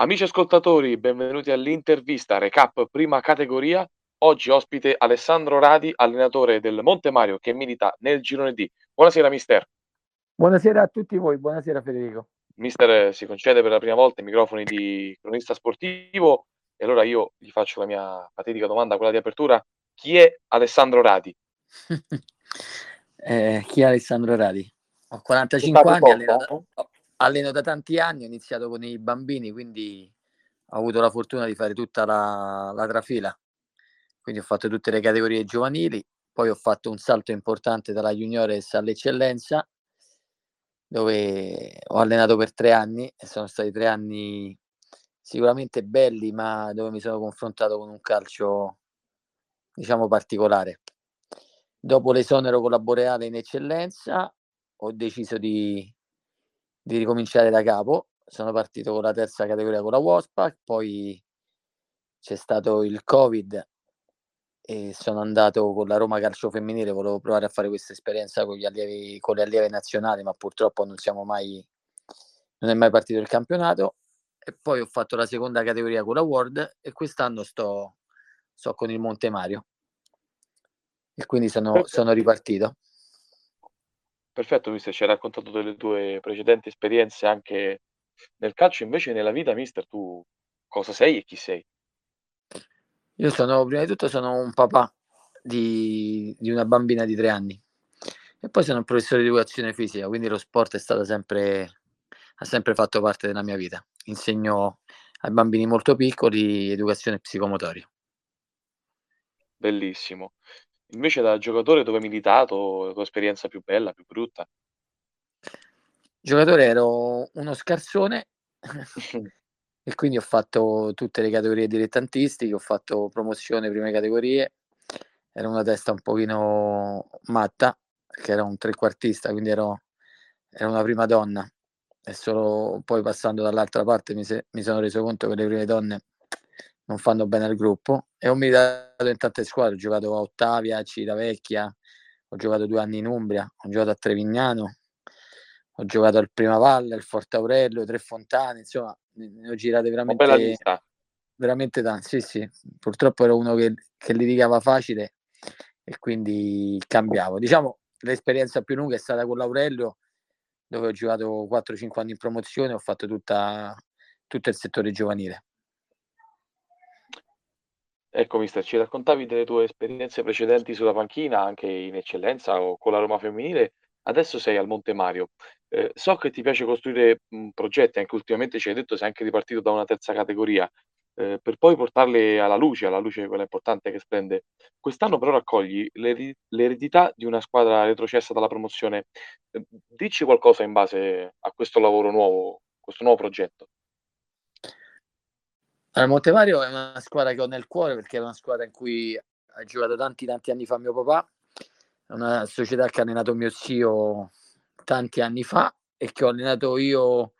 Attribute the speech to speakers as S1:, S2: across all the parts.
S1: Amici ascoltatori, benvenuti all'intervista recap prima categoria. Oggi ospite Alessandro Radi, allenatore del Monte Mario che milita nel girone D. Buonasera mister.
S2: Buonasera a tutti voi, buonasera Federico.
S1: Mister si concede per la prima volta i microfoni di cronista sportivo e allora io gli faccio la mia patetica domanda, quella di apertura. Chi è Alessandro Radi?
S2: eh, chi è Alessandro Radi? Ho 45 anni, alleno da, alleno da tanti anni, ho iniziato con i bambini, quindi ho avuto la fortuna di fare tutta la, la trafila. Quindi ho fatto tutte le categorie giovanili, poi ho fatto un salto importante dalla juniores all'eccellenza, dove ho allenato per tre anni e sono stati tre anni sicuramente belli, ma dove mi sono confrontato con un calcio, diciamo, particolare. Dopo l'esonero con la Boreale in eccellenza, ho deciso di, di ricominciare da capo. Sono partito con la terza categoria con la Waspac, poi c'è stato il Covid e sono andato con la Roma Calcio Femminile, volevo provare a fare questa esperienza con, gli allievi, con le allieve nazionali, ma purtroppo non siamo mai, non è mai partito il campionato. E poi ho fatto la seconda categoria con la World e quest'anno sto, sto con il Monte Mario. E quindi sono, sono ripartito.
S1: Perfetto, mister, ci hai raccontato delle tue precedenti esperienze anche nel calcio, invece nella vita, mister, tu cosa sei e chi sei?
S2: Io sono, prima di tutto, sono un papà di, di una bambina di tre anni e poi sono un professore di educazione fisica, quindi lo sport è stato sempre, ha sempre fatto parte della mia vita. Insegno ai bambini molto piccoli educazione psicomotoria.
S1: Bellissimo. Invece da giocatore dove hai militato, la tua esperienza più bella, più brutta?
S2: Giocatore ero uno scarsone e quindi ho fatto tutte le categorie dilettantistiche, ho fatto promozione prime categorie, ero una testa un pochino matta, perché ero un trequartista, quindi ero, ero una prima donna e solo poi passando dall'altra parte mi, se, mi sono reso conto che le prime donne non fanno bene al gruppo e ho militato in tante squadre, ho giocato a Ottavia, a Civitavecchia, ho giocato due anni in Umbria, ho giocato a Trevignano, ho giocato al Primavalle, al Forte Aurelio, Tre Fontane, insomma, ne ho girate veramente, veramente tante. Sì, sì, purtroppo ero uno che, che litigava facile e quindi cambiavo. Diciamo, l'esperienza più lunga è stata con l'Aurelio, dove ho giocato 4-5 anni in promozione, ho fatto tutta, tutto il settore giovanile.
S1: Ecco mister, ci raccontavi delle tue esperienze precedenti sulla panchina, anche in eccellenza o con la Roma femminile, adesso sei al Monte Mario. Ehm, so che ti piace costruire, mhmm, progetti, anche ultimamente ci hai detto sei anche ripartito da una terza categoria, ehm, per poi portarli alla luce, alla luce quella importante che splende. Quest'anno però raccogli l'eri l'eredità di una squadra retrocessa dalla promozione. Ehm, dici qualcosa in base a questo lavoro nuovo, questo nuovo progetto.
S2: Allora, Montemario è una squadra che ho nel cuore perché è una squadra in cui ha giocato tanti tanti anni fa mio papà, è una società che ha allenato mio zio tanti anni fa e che ho allenato io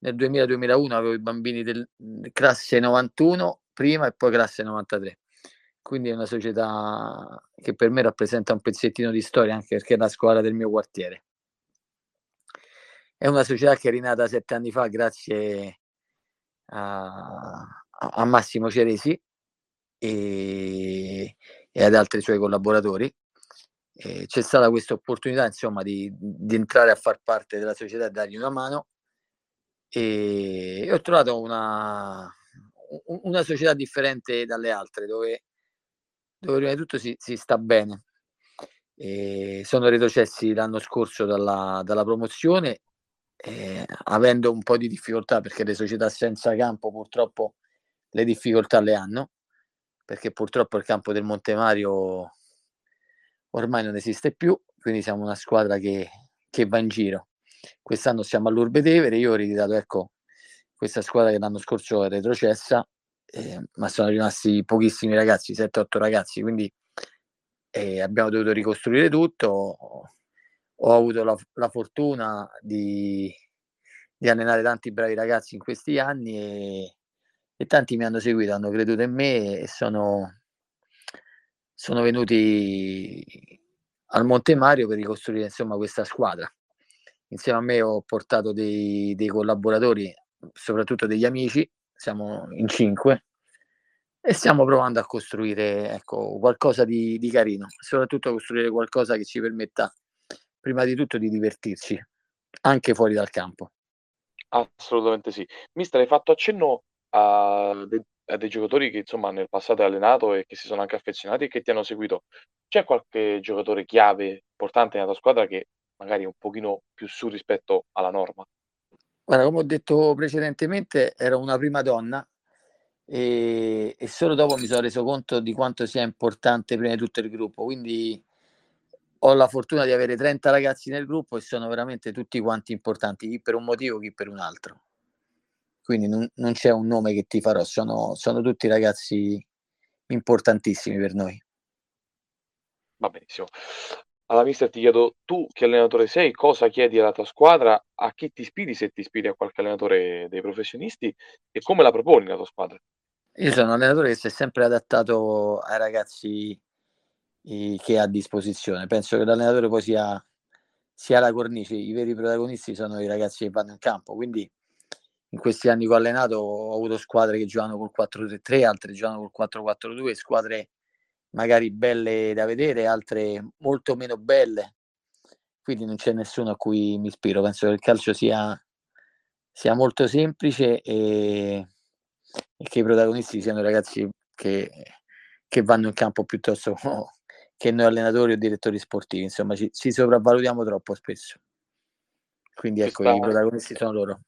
S2: nel 2000-2001, avevo i bambini del, del classe 91 prima e poi classe 93. Quindi è una società che per me rappresenta un pezzettino di storia anche perché è la squadra del mio quartiere. È una società che è rinata sette anni fa grazie a, a Massimo Ceresi e, e ad altri suoi collaboratori. E c'è stata questa opportunità insomma di, di, entrare a far parte della società e dargli una mano e, ho trovato una, una, società differente dalle altre dove, dove prima di tutto si, si sta bene. E sono retrocessi l'anno scorso dalla, dalla promozione eh, avendo un po' di difficoltà perché le società senza campo purtroppo le difficoltà le hanno, perché purtroppo il campo del Monte Mario ormai non esiste più, quindi siamo una squadra che, che va in giro. Quest'anno siamo all'Urbe Tevere, io ho ridato ecco, questa squadra che l'anno scorso è retrocessa, eh, ma sono rimasti pochissimi ragazzi, 7-8 ragazzi, quindi eh, abbiamo dovuto ricostruire tutto. Ho avuto la, la fortuna di, di allenare tanti bravi ragazzi in questi anni e, e tanti mi hanno seguito, hanno creduto in me e sono, sono venuti al Monte Mario per ricostruire insomma questa squadra. Insieme a me ho portato dei, dei collaboratori, soprattutto degli amici, siamo in cinque e stiamo provando a costruire ecco, qualcosa di, di carino, soprattutto costruire qualcosa che ci permetta prima di tutto di divertirci, anche fuori dal campo.
S1: Assolutamente sì. Mister, hai fatto accenno a, de- a dei giocatori che insomma nel passato hai allenato e che si sono anche affezionati e che ti hanno seguito. C'è qualche giocatore chiave importante nella tua squadra che magari è un pochino più su rispetto alla norma?
S2: Guarda, come ho detto precedentemente, ero una prima donna e, e, solo dopo mi sono reso conto di quanto sia importante prima di tutto il gruppo. Quindi ho la fortuna di avere 30 ragazzi nel gruppo e sono veramente tutti quanti importanti, chi per un motivo, chi per un altro. Quindi non, non c'è un nome che ti farò, sono, sono tutti ragazzi importantissimi per noi.
S1: Va benissimo. Allora, mister, ti chiedo, tu che allenatore sei, cosa chiedi alla tua squadra, a chi ti ispiri, se ti ispiri a qualche allenatore dei professionisti e come la proponi la tua squadra?
S2: Io sono un allenatore che si è sempre adattato ai ragazzi che ha a disposizione. Penso che l'allenatore poi sia, sia la cornice, i veri protagonisti sono i ragazzi che vanno in campo. Quindi in questi anni che ho allenato ho avuto squadre che giocano col 4-3-3, altre giocano col 4-4-2, squadre magari belle da vedere, altre molto meno belle. Quindi non c'è nessuno a cui mi ispiro. Penso che il calcio sia, sia molto semplice e, e, che i protagonisti siano ragazzi che, che vanno in campo piuttosto che noi allenatori o direttori sportivi. Insomma, ci, ci sopravvalutiamo troppo spesso. Quindi ecco, i protagonisti sono loro.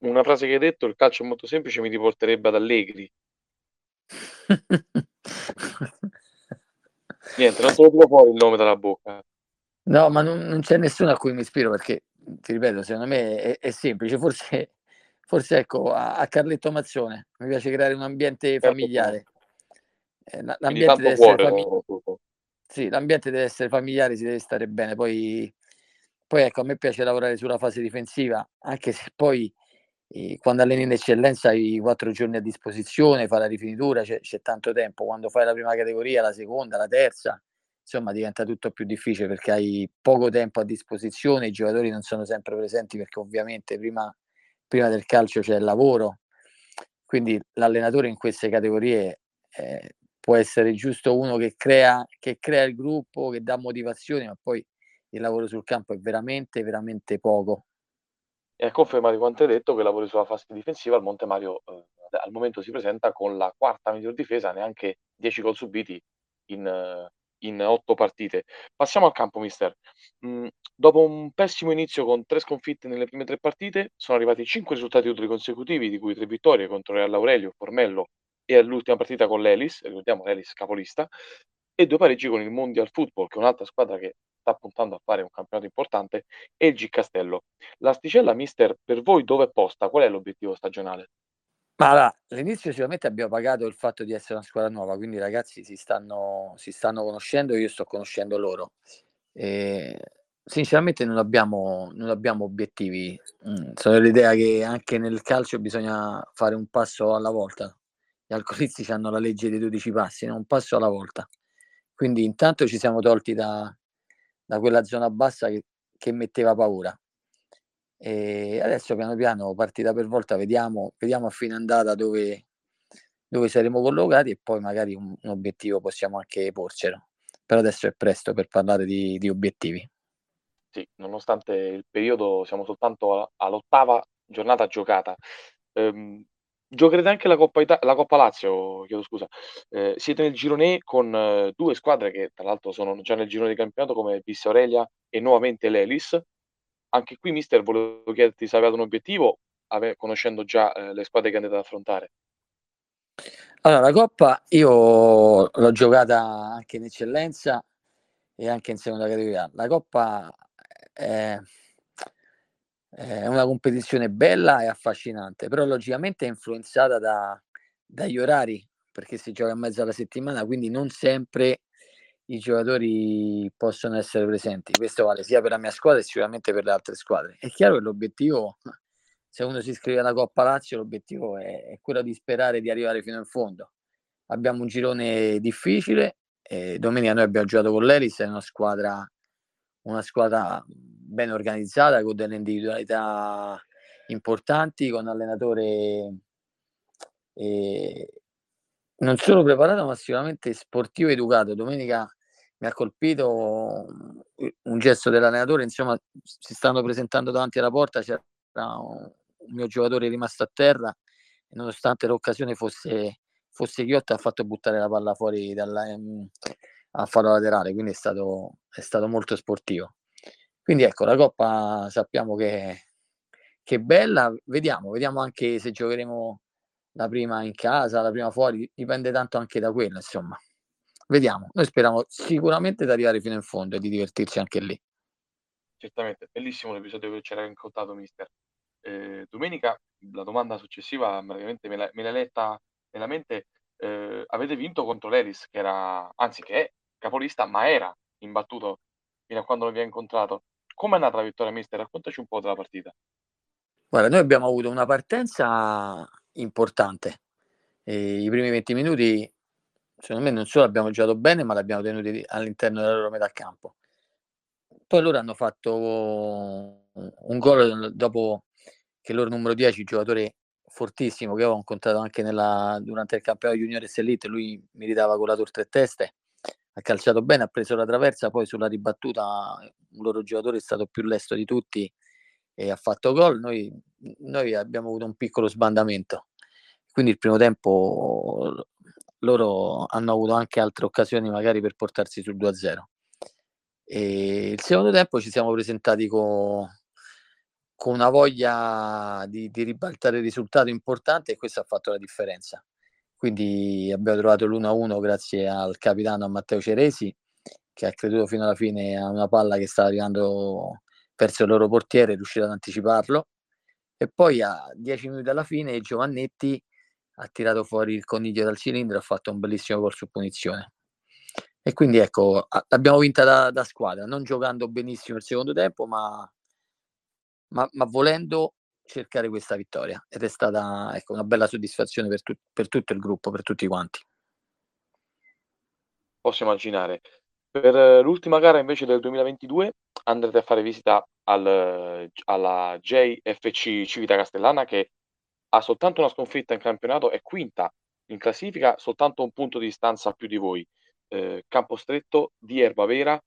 S1: Una frase che hai detto, il calcio è molto semplice, mi riporterebbe ad Allegri. Niente, non te lo tiro fuori il nome dalla bocca.
S2: No, ma non, non, c'è nessuno a cui mi ispiro perché, ti ripeto, secondo me è, è semplice. Forse, forse ecco, a, a, Carletto Mazzone mi piace creare un ambiente certo, familiare.
S1: Eh, l'ambiente deve essere famig-
S2: sì, l'ambiente deve essere familiare, si deve stare bene. Poi, poi ecco, a me piace lavorare sulla fase difensiva, anche se poi quando alleni in eccellenza hai quattro giorni a disposizione, fai la rifinitura, c'è, c'è, tanto tempo. Quando fai la prima categoria, la seconda, la terza, insomma diventa tutto più difficile perché hai poco tempo a disposizione, i giocatori non sono sempre presenti perché ovviamente prima, prima del calcio c'è il lavoro. Quindi l'allenatore in queste categorie eh, può essere giusto uno che crea, che crea il gruppo, che dà motivazioni, ma poi il lavoro sul campo è veramente, veramente poco
S1: e a conferma quanto hai detto che lavori sulla fase difensiva, il Monte Mario eh, al momento si presenta con la quarta miglior difesa, neanche 10 gol subiti in, in 8 partite. Passiamo al campo, mister. Mm, dopo un pessimo inizio con tre sconfitte nelle prime tre partite, sono arrivati 5 risultati utili consecutivi, di cui tre vittorie contro Real Aurelio, Formello e all'ultima partita con l'Elis, ricordiamo l'Elis capolista, e due pareggi con il Mondial Football, che è un'altra squadra che sta puntando a fare un campionato importante, e il G Castello. L'asticella, mister, per voi dove è posta? Qual è l'obiettivo stagionale?
S2: Ma allora, all'inizio sicuramente abbiamo pagato il fatto di essere una squadra nuova, quindi i ragazzi si stanno, si stanno conoscendo io sto conoscendo loro. E, sinceramente non abbiamo, non abbiamo obiettivi. Mm, sono l'idea che anche nel calcio bisogna fare un passo alla volta. Gli alcolisti hanno la legge dei 12 passi, no? un passo alla volta. Quindi intanto ci siamo tolti da, da quella zona bassa che, che metteva paura. E adesso piano piano, partita per volta, vediamo, vediamo a fine andata dove, dove saremo collocati e poi magari un, un, obiettivo possiamo anche porcelo. Però adesso è presto per parlare di, di obiettivi.
S1: Sì, nonostante il periodo siamo soltanto all'ottava giornata giocata. Ehm, Giocherete anche la Coppa, Ita- la Coppa Lazio, chiedo scusa. Eh, siete nel girone con eh, due squadre che tra l'altro sono già nel girone di campionato come Pissa Aurelia e nuovamente l'Elis. Anche qui, mister, volevo chiederti se avete un obiettivo, ave- conoscendo già eh, le squadre che andate ad affrontare.
S2: Allora, la Coppa io l'ho giocata anche in eccellenza e anche in seconda categoria. La Coppa è è una competizione bella e affascinante, però logicamente è influenzata da, dagli orari, perché si gioca in mezzo alla settimana, quindi non sempre i giocatori possono essere presenti. Questo vale sia per la mia squadra che sicuramente per le altre squadre. È chiaro che l'obiettivo, se uno si iscrive alla Coppa Lazio, l'obiettivo è, è quello di sperare di arrivare fino in fondo. Abbiamo un girone difficile, domenica noi abbiamo giocato con l'Elis, è una squadra, una squadra ben organizzata, con delle individualità importanti, con un allenatore e non solo preparato ma sicuramente sportivo e educato. Domenica mi ha colpito un gesto dell'allenatore, insomma si stanno presentando davanti alla porta, c'era un mio giocatore rimasto a terra e nonostante l'occasione fosse, fosse ghiotta ha fatto buttare la palla fuori dalla, ehm, a fallo laterale, quindi è stato, è stato molto sportivo. Quindi ecco, la Coppa sappiamo che, che è bella, vediamo, vediamo anche se giocheremo la prima in casa, la prima fuori, dipende tanto anche da quello, insomma. Vediamo, noi speriamo sicuramente di arrivare fino in fondo e di divertirci anche lì.
S1: Certamente, bellissimo l'episodio che ci era raccontato, mister. Eh, domenica, la domanda successiva, praticamente me, me l'hai letta nella mente, eh, avete vinto contro l'Eris, che era, anzi che è capolista, ma era imbattuto fino a quando non vi ha incontrato. Come è andata la vittoria, mister? Raccontaci un po' della partita.
S2: Guarda, noi abbiamo avuto una partenza importante. E I primi 20 minuti, secondo me, non solo abbiamo giocato bene, ma l'abbiamo tenuti all'interno della loro metà campo. Poi loro hanno fatto un gol dopo che loro numero 10, giocatore fortissimo che ho incontrato anche nella, durante il campionato Juniores Elite, lui mi ridava con la tor tre teste, ha calciato bene, ha preso la traversa, poi sulla ribattuta un loro giocatore è stato più lesto di tutti e ha fatto gol. Noi, noi abbiamo avuto un piccolo sbandamento, quindi il primo tempo loro hanno avuto anche altre occasioni magari per portarsi sul 2-0. E il secondo tempo ci siamo presentati con, con una voglia di, di, ribaltare il risultato importante e questo ha fatto la differenza. Quindi abbiamo trovato l'1-1 grazie al capitano Matteo Ceresi che ha creduto fino alla fine a una palla che stava arrivando verso il loro portiere, è riuscito ad anticiparlo. E poi a 10 minuti alla fine Giovannetti ha tirato fuori il coniglio dal cilindro e ha fatto un bellissimo su punizione. E quindi ecco, abbiamo vinta da, da squadra, non giocando benissimo il secondo tempo, ma, ma, ma, volendo cercare questa vittoria. Ed è stata ecco, una bella soddisfazione per, tu, per tutto il gruppo, per tutti quanti.
S1: Posso immaginare. Per l'ultima gara invece del 2022 andrete a fare visita al, alla JFC Civita Castellana che ha soltanto una sconfitta in campionato, è quinta in classifica, soltanto un punto di distanza più di voi. Eh, campo stretto di Erba Vera,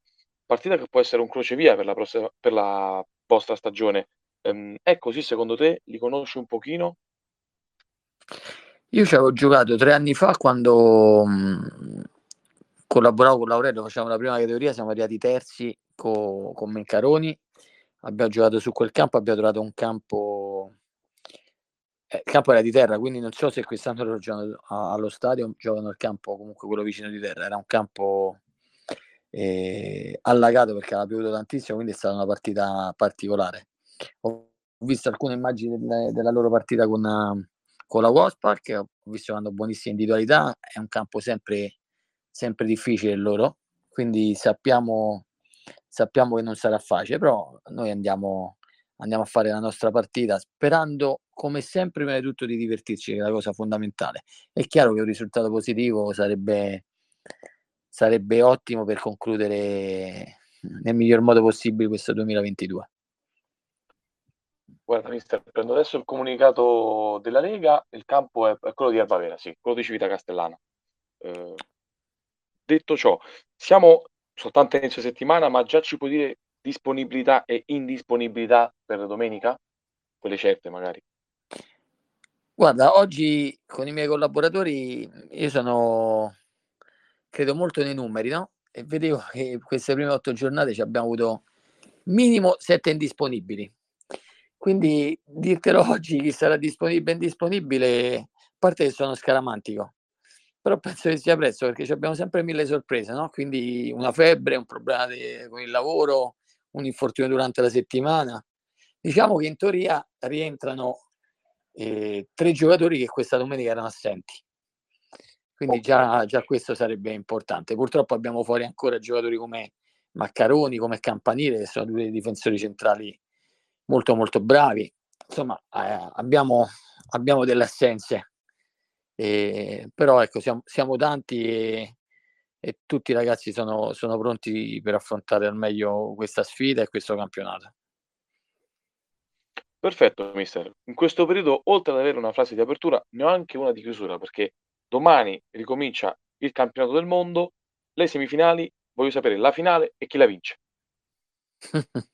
S1: partita che può essere un crocevia per la, prossima, per la vostra stagione. Ehm, è così secondo te? Li conosci un pochino?
S2: Io ci avevo giocato tre anni fa quando mh, collaboravo con Laurello, facevamo la prima categoria, siamo arrivati terzi co- con Mencaroni, abbiamo giocato su quel campo, abbiamo trovato un campo, eh, il campo era di terra, quindi non so se quest'anno loro giocano allo stadio, giocano al campo comunque quello vicino di terra, era un campo eh, allagato perché aveva piovuto tantissimo, quindi è stata una partita particolare. Ho visto alcune immagini delle, della loro partita con, con la Waspark, ho visto che hanno buonissime individualità, è un campo sempre, sempre difficile loro, quindi sappiamo sappiamo che non sarà facile, però noi andiamo, andiamo a fare la nostra partita sperando, come sempre, prima di tutto di divertirci, che è la cosa fondamentale. È chiaro che un risultato positivo sarebbe, sarebbe ottimo per concludere nel miglior modo possibile questo 2022.
S1: Guarda, mister, prendo adesso il comunicato della Lega, il campo è, è quello di Albavera, sì, quello di Civita Castellana. Eh, detto ciò, siamo soltanto inizio settimana, ma già ci puoi dire disponibilità e indisponibilità per domenica? Quelle certe magari.
S2: Guarda, oggi con i miei collaboratori io sono, credo molto nei numeri, no? E vedevo che queste prime otto giornate ci abbiamo avuto minimo sette indisponibili. Quindi dirtelo oggi chi sarà disponibile e indisponibile, a parte che sono scaramantico, però penso che sia presto perché abbiamo sempre mille sorprese, no? Quindi una febbre, un problema di, con il lavoro, un infortunio durante la settimana. Diciamo che in teoria rientrano eh, tre giocatori che questa domenica erano assenti. Quindi già, già, questo sarebbe importante. Purtroppo abbiamo fuori ancora giocatori come Maccaroni, come Campanile, che sono due difensori centrali molto molto bravi. Insomma, eh, abbiamo, abbiamo delle assenze e, però ecco, siamo, siamo tanti e, e, tutti i ragazzi sono, sono pronti per affrontare al meglio questa sfida e questo campionato.
S1: Perfetto mister. In questo periodo, oltre ad avere una frase di apertura, ne ho anche una di chiusura, perché domani ricomincia il campionato del mondo, le semifinali, voglio sapere la finale e chi la vince.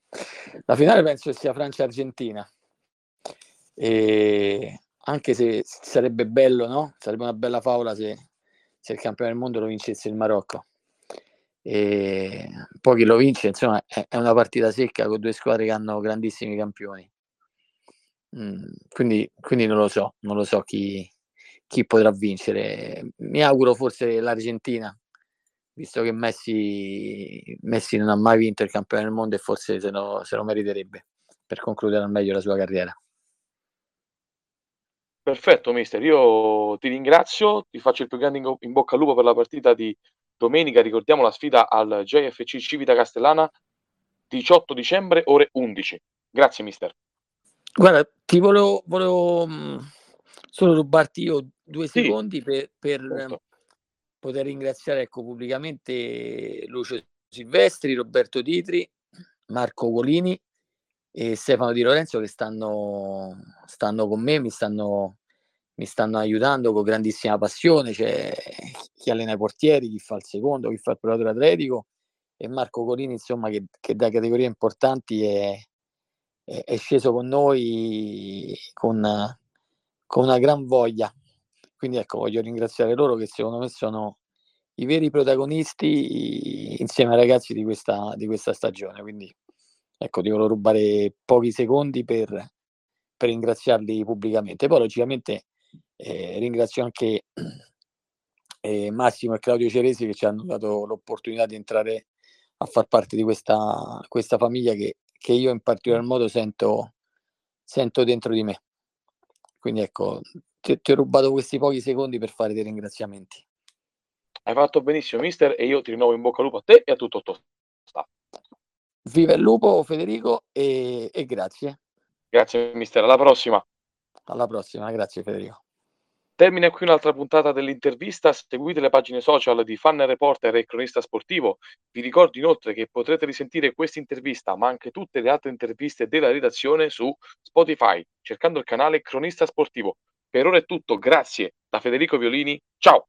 S2: La finale penso sia Francia-Argentina. E anche se sarebbe bello, no? Sarebbe una bella favola se, se il campione del mondo lo vincesse il Marocco. E poi chi lo vince, insomma, è, è una partita secca con due squadre che hanno grandissimi campioni. Mm, quindi, quindi non lo so, non lo so chi, chi potrà vincere. Mi auguro forse l'Argentina, visto che Messi, Messi non ha mai vinto il campione del mondo e forse se lo, se lo meriterebbe per concludere al meglio la sua carriera.
S1: Perfetto mister, io ti ringrazio, ti faccio il più grande in bocca al lupo per la partita di domenica, ricordiamo la sfida al JFC Civita Castellana, 18 dicembre, ore 11. Grazie mister.
S2: Guarda, ti volevo, volevo solo rubarti io due sì. secondi per, per. Poter ringraziare ecco, pubblicamente Lucio Silvestri, Roberto Ditri, Marco Golini e Stefano Di Lorenzo che stanno, stanno con me, mi stanno, mi stanno aiutando con grandissima passione. C'è chi allena i portieri, chi fa il secondo, chi fa il provatore atletico e Marco Golini, insomma, che, che da categorie importanti è, è, sceso con noi con, con una gran voglia. Quindi ecco, voglio ringraziare loro che secondo me sono i veri protagonisti insieme ai ragazzi di questa, di questa stagione. Quindi ecco, ti volevo rubare pochi secondi per, per ringraziarli pubblicamente. Poi logicamente eh, ringrazio anche eh, Massimo e Claudio Ceresi che ci hanno dato l'opportunità di entrare a far parte di questa, questa famiglia che che io in particolar modo sento, sento dentro di me. Quindi ecco, ti, ti ho rubato questi pochi secondi per fare dei ringraziamenti.
S1: Hai fatto benissimo, mister, e io ti rinnovo in bocca al lupo a te e a tutto il tuo staff.
S2: Viva il lupo, Federico, e, e grazie.
S1: Grazie, mister. Alla prossima.
S2: Alla prossima, grazie, Federico.
S1: Termina qui un'altra puntata dell'intervista. Seguite le pagine social di Fan Reporter e Cronista Sportivo. Vi ricordo inoltre che potrete risentire questa intervista, ma anche tutte le altre interviste della redazione su Spotify, cercando il canale Cronista Sportivo. Per ora è tutto, grazie da Federico Violini. Ciao!